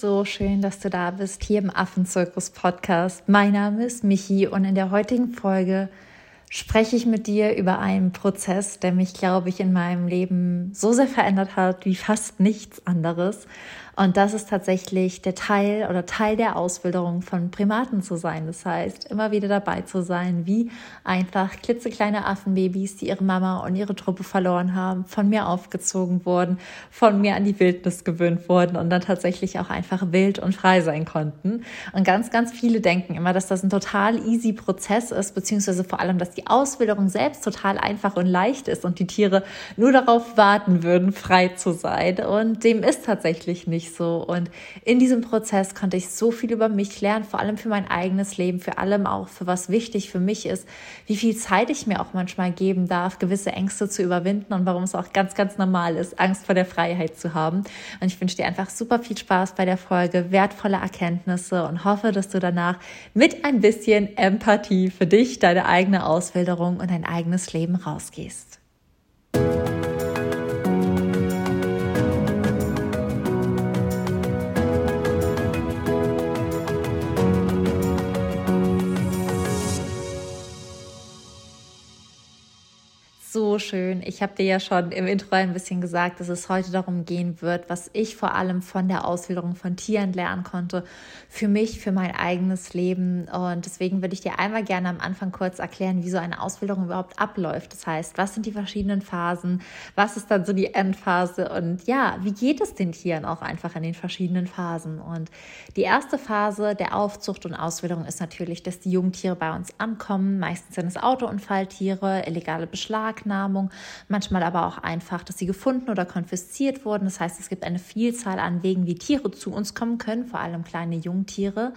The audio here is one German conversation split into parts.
so schön, dass du da bist hier im Affenzirkus Podcast. Mein Name ist Michi und in der heutigen Folge spreche ich mit dir über einen Prozess, der mich, glaube ich, in meinem Leben so sehr verändert hat wie fast nichts anderes. Und das ist tatsächlich der Teil oder Teil der Ausbildung von Primaten zu sein. Das heißt, immer wieder dabei zu sein, wie einfach klitzekleine Affenbabys, die ihre Mama und ihre Truppe verloren haben, von mir aufgezogen wurden, von mir an die Wildnis gewöhnt wurden und dann tatsächlich auch einfach wild und frei sein konnten. Und ganz, ganz viele denken immer, dass das ein total easy Prozess ist, beziehungsweise vor allem, dass die Ausbildung selbst total einfach und leicht ist und die Tiere nur darauf warten würden, frei zu sein. Und dem ist tatsächlich nicht so. Und in diesem Prozess konnte ich so viel über mich lernen, vor allem für mein eigenes Leben, für allem auch, für was wichtig für mich ist, wie viel Zeit ich mir auch manchmal geben darf, gewisse Ängste zu überwinden und warum es auch ganz, ganz normal ist, Angst vor der Freiheit zu haben. Und ich wünsche dir einfach super viel Spaß bei der Folge, wertvolle Erkenntnisse und hoffe, dass du danach mit ein bisschen Empathie für dich, deine eigene Auswilderung und dein eigenes Leben rausgehst. Schön. Ich habe dir ja schon im Intro ein bisschen gesagt, dass es heute darum gehen wird, was ich vor allem von der Auswilderung von Tieren lernen konnte, für mich, für mein eigenes Leben. Und deswegen würde ich dir einmal gerne am Anfang kurz erklären, wie so eine Auswilderung überhaupt abläuft. Das heißt, was sind die verschiedenen Phasen? Was ist dann so die Endphase? Und ja, wie geht es den Tieren auch einfach in den verschiedenen Phasen? Und die erste Phase der Aufzucht und Auswilderung ist natürlich, dass die Jungtiere bei uns ankommen. Meistens sind es Autounfalltiere, illegale Beschlag Beschlagnahmung, manchmal aber auch einfach, dass sie gefunden oder konfisziert wurden. Das heißt, es gibt eine Vielzahl an Wegen, wie Tiere zu uns kommen können, vor allem kleine Jungtiere.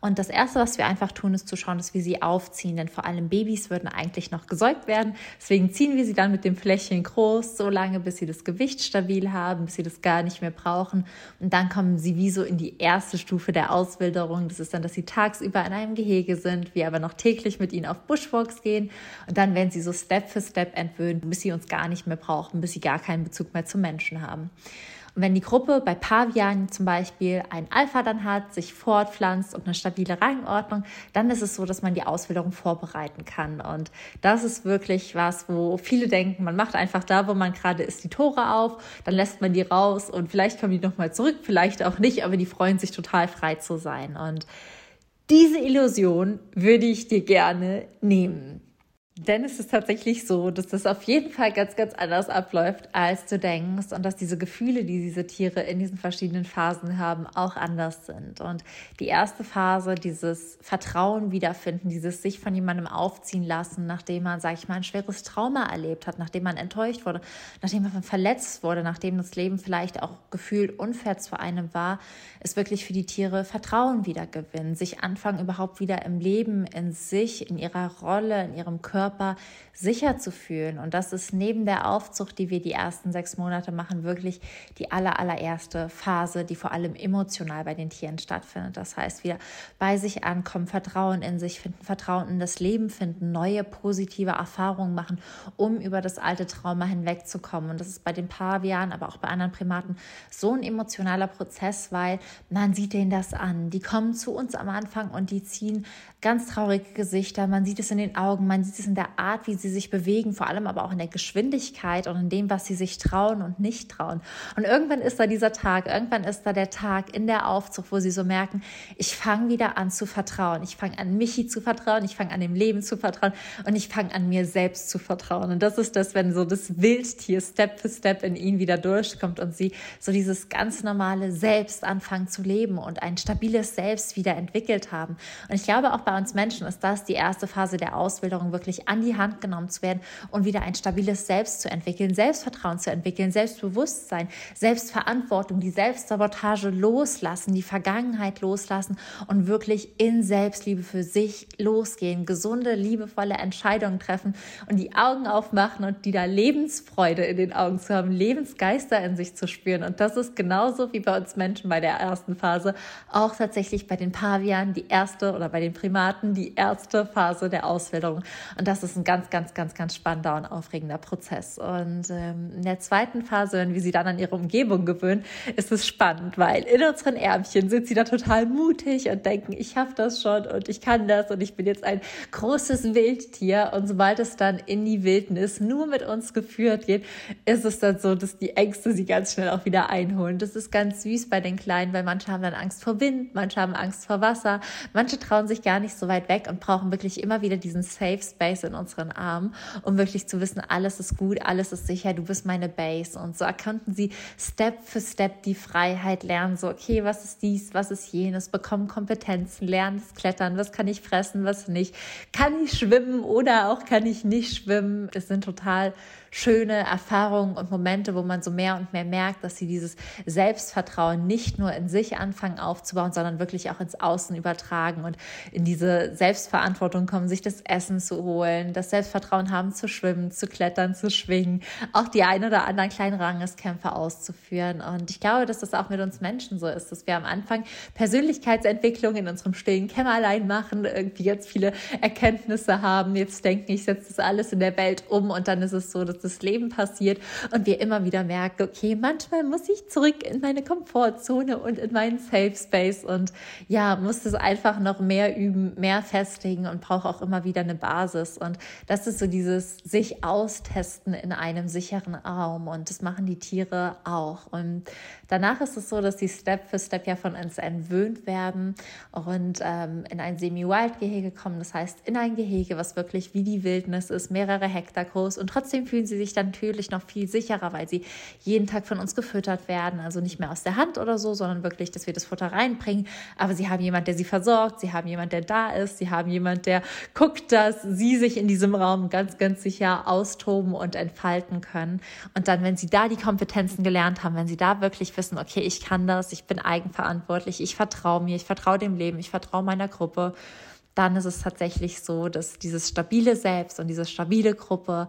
Und das Erste, was wir einfach tun, ist zu schauen, dass wir sie aufziehen, denn vor allem Babys würden eigentlich noch gesäugt werden. Deswegen ziehen wir sie dann mit dem Fläschchen groß, so lange, bis sie das Gewicht stabil haben, bis sie das gar nicht mehr brauchen. Und dann kommen sie wie so in die erste Stufe der Auswilderung. Das ist dann, dass sie tagsüber in einem Gehege sind, wir aber noch täglich mit ihnen auf Bushwalks gehen. Und dann werden sie so Step für Step entwöhnt, bis sie uns gar nicht mehr brauchen, bis sie gar keinen Bezug mehr zum Menschen haben. Und wenn die Gruppe bei Pavianen zum Beispiel ein Alpha dann hat, sich fortpflanzt und eine stabile Rangordnung, dann ist es so, dass man die Auswilderung vorbereiten kann. Und das ist wirklich was, wo viele denken, man macht einfach da, wo man gerade ist, die Tore auf, dann lässt man die raus und vielleicht kommen die nochmal zurück, vielleicht auch nicht, aber die freuen sich total frei zu sein. Und diese Illusion würde ich dir gerne nehmen. Denn es ist tatsächlich so, dass das auf jeden Fall ganz, ganz anders abläuft, als du denkst und dass diese Gefühle, die diese Tiere in diesen verschiedenen Phasen haben, auch anders sind. Und die erste Phase, dieses Vertrauen wiederfinden, dieses sich von jemandem aufziehen lassen, nachdem man, sag ich mal, ein schweres Trauma erlebt hat, nachdem man enttäuscht wurde, nachdem man verletzt wurde, nachdem das Leben vielleicht auch gefühlt unfair zu einem war, ist wirklich für die Tiere Vertrauen wiedergewinnen, sich anfangen überhaupt wieder im Leben, in sich, in ihrer Rolle, in ihrem Körper, Körper sicher zu fühlen. Und das ist neben der Aufzucht, die wir die ersten sechs Monate machen, wirklich die aller, allererste Phase, die vor allem emotional bei den Tieren stattfindet. Das heißt, wir bei sich ankommen, Vertrauen in sich finden, Vertrauen in das Leben finden, neue positive Erfahrungen machen, um über das alte Trauma hinwegzukommen. Und das ist bei den Pavianen, aber auch bei anderen Primaten so ein emotionaler Prozess, weil man sieht denen das an. Die kommen zu uns am Anfang und die ziehen ganz traurige Gesichter. Man sieht es in den Augen, man sieht es in der Art, wie sie sich bewegen, vor allem aber auch in der Geschwindigkeit und in dem, was sie sich trauen und nicht trauen. Und irgendwann ist da dieser Tag, irgendwann ist da der Tag in der Aufzucht, wo sie so merken, ich fange wieder an zu vertrauen. Ich fange an, Michi zu vertrauen, ich fange an, dem Leben zu vertrauen und ich fange an, mir selbst zu vertrauen. Und das ist das, wenn so das Wildtier Step für Step in ihnen wieder durchkommt und sie so dieses ganz normale Selbst anfangen zu leben und ein stabiles Selbst wieder entwickelt haben. Und ich glaube, auch bei uns Menschen ist das die erste Phase der Ausbildung, wirklich an die Hand genommen zu werden und wieder ein stabiles Selbst zu entwickeln, Selbstvertrauen zu entwickeln, Selbstbewusstsein, Selbstverantwortung, die Selbstsabotage loslassen, die Vergangenheit loslassen und wirklich in Selbstliebe für sich losgehen, gesunde, liebevolle Entscheidungen treffen und die Augen aufmachen und die da Lebensfreude in den Augen zu haben, Lebensgeister in sich zu spüren. Und das ist genauso wie bei uns Menschen bei der ersten Phase, auch tatsächlich bei den Pavianen die erste oder bei den Primaten die erste Phase der Auswilderung. Und das das ist ein ganz, ganz, ganz, ganz spannender und aufregender Prozess. Und ähm, in der zweiten Phase, wenn wir sie dann an ihre Umgebung gewöhnen, ist es spannend, weil in unseren Ärmchen sind sie da total mutig und denken, ich habe das schon und ich kann das und ich bin jetzt ein großes Wildtier. Und sobald es dann in die Wildnis nur mit uns geführt geht, ist es dann so, dass die Ängste sie ganz schnell auch wieder einholen. Das ist ganz süß bei den Kleinen, weil manche haben dann Angst vor Wind, manche haben Angst vor Wasser, manche trauen sich gar nicht so weit weg und brauchen wirklich immer wieder diesen Safe Space in unseren Armen, um wirklich zu wissen, alles ist gut, alles ist sicher, du bist meine Base. Und so erkannten sie Step für Step die Freiheit, lernen so, okay, was ist dies, was ist jenes, bekommen Kompetenzen, lernen das Klettern, was kann ich fressen, was nicht, kann ich schwimmen oder auch kann ich nicht schwimmen. Das sind total schöne Erfahrungen und Momente, wo man so mehr und mehr merkt, dass sie dieses Selbstvertrauen nicht nur in sich anfangen aufzubauen, sondern wirklich auch ins Außen übertragen und in diese Selbstverantwortung kommen, sich das Essen zu holen, das Selbstvertrauen haben zu schwimmen, zu klettern, zu schwingen, auch die ein oder anderen kleinen Rangeskämpfe auszuführen. Und ich glaube, dass das auch mit uns Menschen so ist, dass wir am Anfang Persönlichkeitsentwicklung in unserem stillen Kämmerlein machen, irgendwie jetzt viele Erkenntnisse haben, jetzt denken, ich setze das alles in der Welt um und dann ist es so, dass das Leben passiert und wir immer wieder merken, okay, manchmal muss ich zurück in meine Komfortzone und in meinen Safe Space und ja, muss das einfach noch mehr üben, mehr festigen und brauche auch immer wieder eine Basis. Und das ist so dieses sich austesten in einem sicheren Raum und das machen die Tiere auch. Und danach ist es so, dass die Step für Step ja von uns entwöhnt werden und ähm, in ein Semi-Wild-Gehege kommen. Das heißt, in ein Gehege, was wirklich wie die Wildnis ist, mehrere Hektar groß und trotzdem fühlen sie sich dann natürlich noch viel sicherer, weil sie jeden Tag von uns gefüttert werden. Also nicht mehr aus der Hand oder so, sondern wirklich, dass wir das Futter reinbringen. Aber sie haben jemand, der sie versorgt, sie haben jemand, der da ist, sie haben jemand, der guckt, dass sie sich in diesem Raum ganz, ganz sicher austoben und entfalten können. Und dann, wenn sie da die Kompetenzen gelernt haben, wenn sie da wirklich wissen, okay, ich kann das, ich bin eigenverantwortlich, ich vertraue mir, ich vertraue dem Leben, ich vertraue meiner Gruppe, dann ist es tatsächlich so, dass dieses stabile Selbst und diese stabile Gruppe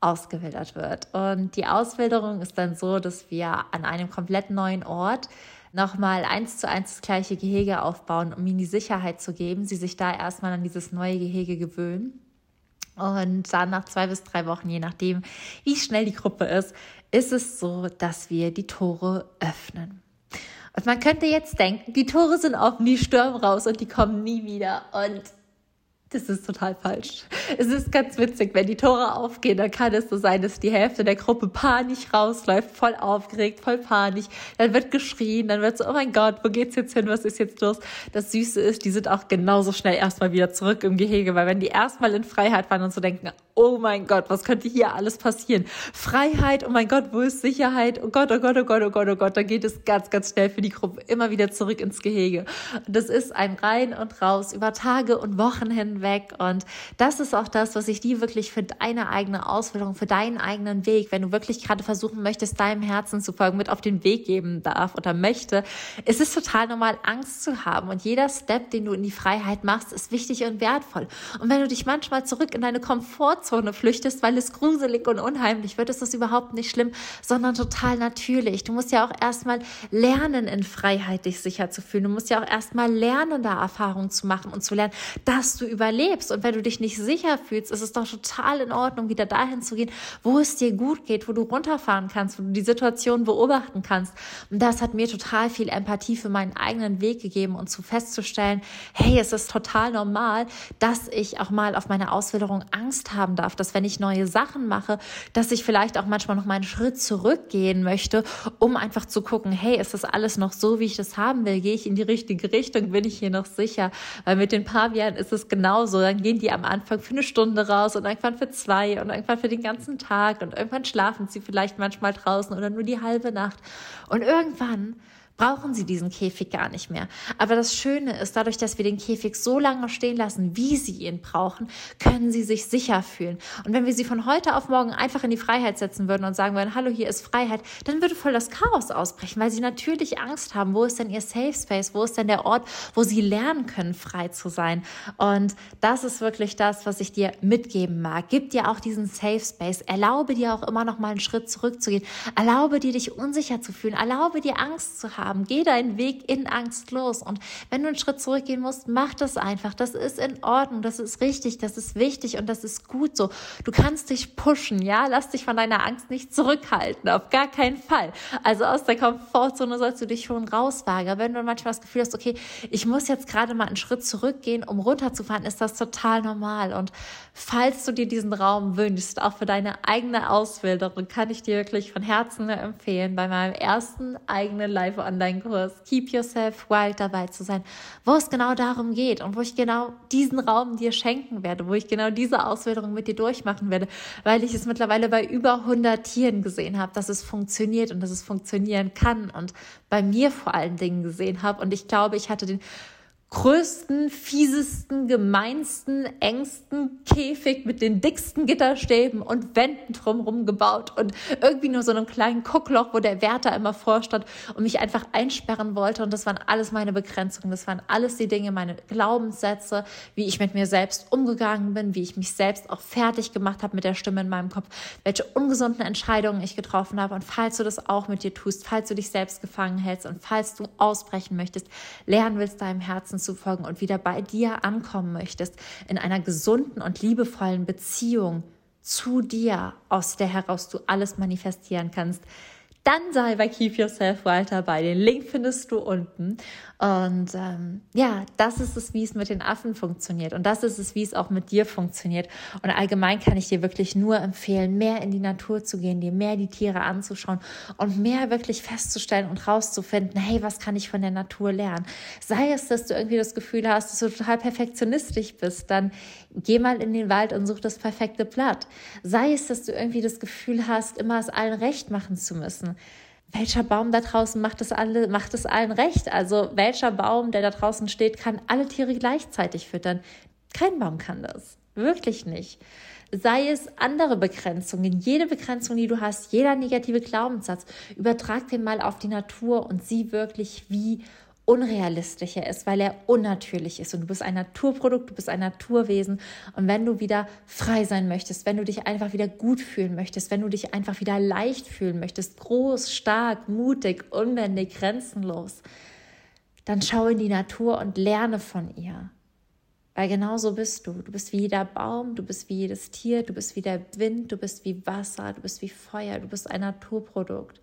ausgewildert wird. Und die Auswilderung ist dann so, dass wir an einem komplett neuen Ort nochmal eins zu eins das gleiche Gehege aufbauen, um ihnen die Sicherheit zu geben, sie sich da erstmal an dieses neue Gehege gewöhnen. Und dann nach zwei bis drei Wochen, je nachdem, wie schnell die Gruppe ist, ist es so, dass wir die Tore öffnen. Und man könnte jetzt denken, die Tore sind offen, die stürmen raus und die kommen nie wieder. Und das ist total falsch. Es ist ganz witzig, wenn die Tore aufgehen, dann kann es so sein, dass die Hälfte der Gruppe panisch rausläuft, voll aufgeregt, voll panisch. Dann wird geschrien, dann wird so, oh mein Gott, wo geht's jetzt hin? Was ist jetzt los? Das Süße ist, die sind auch genauso schnell erstmal wieder zurück im Gehege, weil wenn die erstmal in Freiheit waren und so denken, oh mein Gott, was könnte hier alles passieren? Freiheit, oh mein Gott, wo ist Sicherheit? Oh Gott, oh Gott, oh Gott, oh Gott, oh Gott, dann geht es ganz, ganz schnell für die Gruppe immer wieder zurück ins Gehege. Und das ist ein Rein und Raus über Tage und Wochen hinweg. Und das ist auch das, was ich dir wirklich für deine eigene Ausbildung, für deinen eigenen Weg, wenn du wirklich gerade versuchen möchtest, deinem Herzen zu folgen, mit auf den Weg geben darf oder möchte. Es ist total normal, Angst zu haben. Und jeder Step, den du in die Freiheit machst, ist wichtig und wertvoll. Und wenn du dich manchmal zurück in deine Komfortzone flüchtest, weil es gruselig und unheimlich wird, ist das überhaupt nicht schlimm, sondern total natürlich. Du musst ja auch erstmal lernen, in Freiheit dich sicher zu fühlen. Du musst ja auch erstmal lernen, da Erfahrungen zu machen und zu lernen, dass du überlebst. Und wenn du dich nicht sicher fühlst, ist es doch total in Ordnung, wieder dahin zu gehen, wo es dir gut geht, wo du runterfahren kannst, wo du die Situation beobachten kannst. Und das hat mir total viel Empathie für meinen eigenen Weg gegeben und zu festzustellen, hey, es ist total normal, dass ich auch mal auf meine Auswilderung Angst haben darf, dass wenn ich neue Sachen mache, dass ich vielleicht auch manchmal noch mal einen Schritt zurückgehen möchte, um einfach zu gucken, hey, ist das alles noch so, wie ich das haben will? Gehe ich in die richtige Richtung? Bin ich hier noch sicher? Weil mit den Pavianen ist es genauso. Dann gehen die am Anfang für eine Stunde raus und irgendwann für zwei und irgendwann für den ganzen Tag und irgendwann schlafen sie vielleicht manchmal draußen oder nur die halbe Nacht. Und irgendwann brauchen sie diesen Käfig gar nicht mehr. Aber das Schöne ist, dadurch, dass wir den Käfig so lange stehen lassen, wie sie ihn brauchen, können sie sich sicher fühlen. Und wenn wir sie von heute auf morgen einfach in die Freiheit setzen würden und sagen würden, hallo, hier ist Freiheit, dann würde voll das Chaos ausbrechen, weil sie natürlich Angst haben, wo ist denn ihr Safe Space, wo ist denn der Ort, wo sie lernen können, frei zu sein. Und das ist wirklich das, was ich dir mitgeben mag. Gib dir auch diesen Safe Space. Erlaube dir auch immer noch mal einen Schritt zurückzugehen. Erlaube dir, dich unsicher zu fühlen. Erlaube dir, Angst zu haben haben. Geh deinen Weg in Angst los. Und wenn du einen Schritt zurückgehen musst, mach das einfach. Das ist in Ordnung, das ist richtig, das ist wichtig und das ist gut so. Du kannst dich pushen, ja? Lass dich von deiner Angst nicht zurückhalten, auf gar keinen Fall. Also aus der Komfortzone sollst du dich schon rauswagen. Wenn du manchmal das Gefühl hast, okay, ich muss jetzt gerade mal einen Schritt zurückgehen, um runterzufahren, ist das total normal. Und falls du dir diesen Raum wünschst, auch für deine eigene Ausbildung, kann ich dir wirklich von Herzen empfehlen, bei meinem ersten eigenen Live-Online-Kurs Keep Yourself Wild dabei zu sein, wo es genau darum geht und wo ich genau diesen Raum dir schenken werde, wo ich genau diese Ausbildung mit dir durchmachen werde, weil ich es mittlerweile bei über 100 Tieren gesehen habe, dass es funktioniert und dass es funktionieren kann und bei mir vor allen Dingen gesehen habe. Und ich glaube, ich hatte den größten, fiesesten, gemeinsten, engsten Käfig mit den dicksten Gitterstäben und Wänden drumherum gebaut und irgendwie nur so einem kleinen Guckloch, wo der Wärter immer vorstand und mich einfach einsperren wollte. Und das waren alles meine Begrenzungen, das waren alles die Dinge, meine Glaubenssätze, wie ich mit mir selbst umgegangen bin, wie ich mich selbst auch fertig gemacht habe mit der Stimme in meinem Kopf, welche ungesunden Entscheidungen ich getroffen habe. Und falls du das auch mit dir tust, falls du dich selbst gefangen hältst und falls du ausbrechen möchtest, lernen willst deinem Herzen Herzen zu folgen und wieder bei dir ankommen möchtest, in einer gesunden und liebevollen Beziehung zu dir, aus der heraus du alles manifestieren kannst, dann sei bei Keep Yourself Wild dabei. Den Link findest du unten. Und ähm, ja, das ist es, wie es mit den Affen funktioniert. Und das ist es, wie es auch mit dir funktioniert. Und allgemein kann ich dir wirklich nur empfehlen, mehr in die Natur zu gehen, dir mehr die Tiere anzuschauen und mehr wirklich festzustellen und rauszufinden, hey, was kann ich von der Natur lernen? Sei es, dass du irgendwie das Gefühl hast, dass du total perfektionistisch bist, dann geh mal in den Wald und such das perfekte Blatt. Sei es, dass du irgendwie das Gefühl hast, immer es allen recht machen zu müssen welcher Baum da draußen macht es alle, macht es allen recht? Also welcher Baum, der da draußen steht, kann alle Tiere gleichzeitig füttern? Kein Baum kann das. Wirklich nicht. Sei es andere Begrenzungen, jede Begrenzung, die du hast, jeder negative Glaubenssatz, übertrag den mal auf die Natur und sieh wirklich, wie unrealistisch er ist, weil er unnatürlich ist. Und du bist ein Naturprodukt, du bist ein Naturwesen. Und wenn du wieder frei sein möchtest, wenn du dich einfach wieder gut fühlen möchtest, wenn du dich einfach wieder leicht fühlen möchtest, groß, stark, mutig, unbändig, grenzenlos, dann schau in die Natur und lerne von ihr. Weil genau so bist du. Du bist wie jeder Baum, du bist wie jedes Tier, du bist wie der Wind, du bist wie Wasser, du bist wie Feuer, du bist ein Naturprodukt.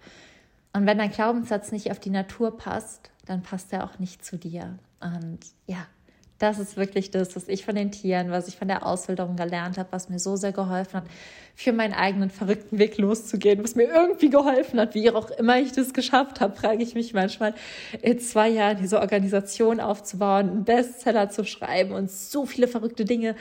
Und wenn dein Glaubenssatz nicht auf die Natur passt, dann passt er auch nicht zu dir. Und ja, das ist wirklich das, was ich von den Tieren, was ich von der Ausbildung gelernt habe, was mir so sehr geholfen hat, für meinen eigenen verrückten Weg loszugehen, was mir irgendwie geholfen hat, wie auch immer ich das geschafft habe, frage ich mich manchmal, in zwei Jahren diese Organisation aufzubauen, einen Bestseller zu schreiben und so viele verrückte Dinge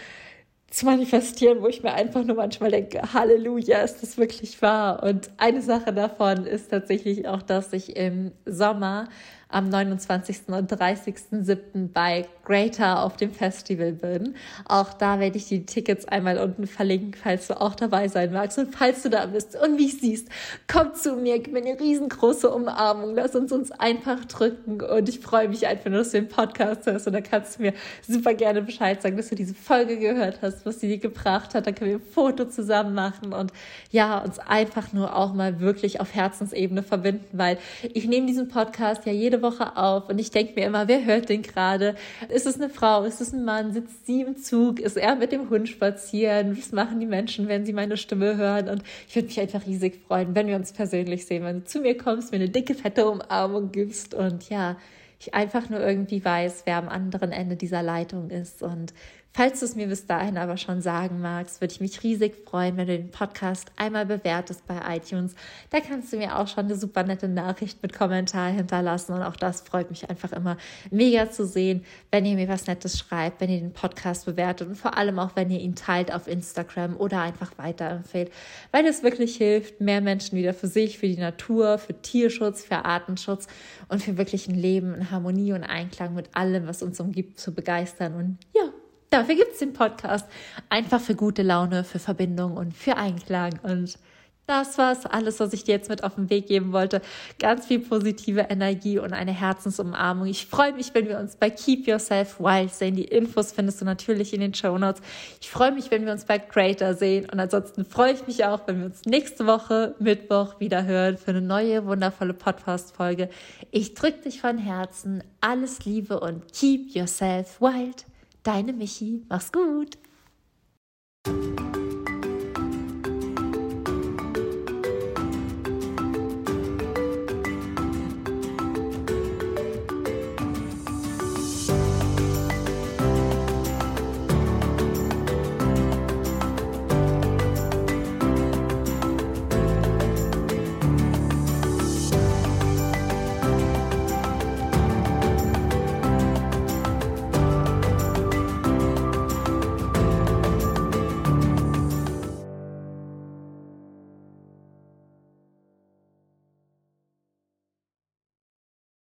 zu manifestieren, wo ich mir einfach nur manchmal denke, Halleluja, ist das wirklich wahr? Und eine Sache davon ist tatsächlich auch, dass ich im Sommer am 29. und 30.07. bei Greater auf dem Festival bin. Auch da werde ich die Tickets einmal unten verlinken, falls du auch dabei sein magst. Und falls du da bist und mich siehst, komm zu mir, gib mir eine riesengroße Umarmung, lass uns uns einfach drücken. Und ich freue mich einfach nur, dass du den Podcast hörst. Und da kannst du mir super gerne Bescheid sagen, dass du diese Folge gehört hast, was sie dir gebracht hat. Dann können wir ein Foto zusammen machen und ja, uns einfach nur auch mal wirklich auf Herzensebene verbinden, weil ich nehme diesen Podcast ja jede Woche auf und ich denke mir immer, wer hört den gerade? Ist es eine Frau? Ist es ein Mann? Sitzt sie im Zug? Ist er mit dem Hund spazieren? Was machen die Menschen, wenn sie meine Stimme hören? Und ich würde mich einfach riesig freuen, wenn wir uns persönlich sehen, wenn du zu mir kommst, mir eine dicke, fette Umarmung gibst und ja, ich einfach nur irgendwie weiß, wer am anderen Ende dieser Leitung ist und Falls du es mir bis dahin aber schon sagen magst, würde ich mich riesig freuen, wenn du den Podcast einmal bewertest bei iTunes. Da kannst du mir auch schon eine super nette Nachricht mit Kommentar hinterlassen und auch das freut mich einfach immer mega zu sehen, wenn ihr mir was Nettes schreibt, wenn ihr den Podcast bewertet und vor allem auch, wenn ihr ihn teilt auf Instagram oder einfach weiterempfehlt, weil es wirklich hilft, mehr Menschen wieder für sich, für die Natur, für Tierschutz, für Artenschutz und für wirklich ein Leben in Harmonie und Einklang mit allem, was uns umgibt, zu begeistern und Dafür gibt es den Podcast. Einfach für gute Laune, für Verbindung und für Einklang. Und das war's alles, was ich dir jetzt mit auf den Weg geben wollte. Ganz viel positive Energie und eine Herzensumarmung. Ich freue mich, wenn wir uns bei Keep Yourself Wild sehen. Die Infos findest du natürlich in den Show Notes. Ich freue mich, wenn wir uns bei Creator sehen. Und ansonsten freue ich mich auch, wenn wir uns nächste Woche Mittwoch wieder hören für eine neue wundervolle Podcast-Folge. Ich drücke dich von Herzen. Alles Liebe und Keep Yourself Wild. Deine Michi, mach's gut!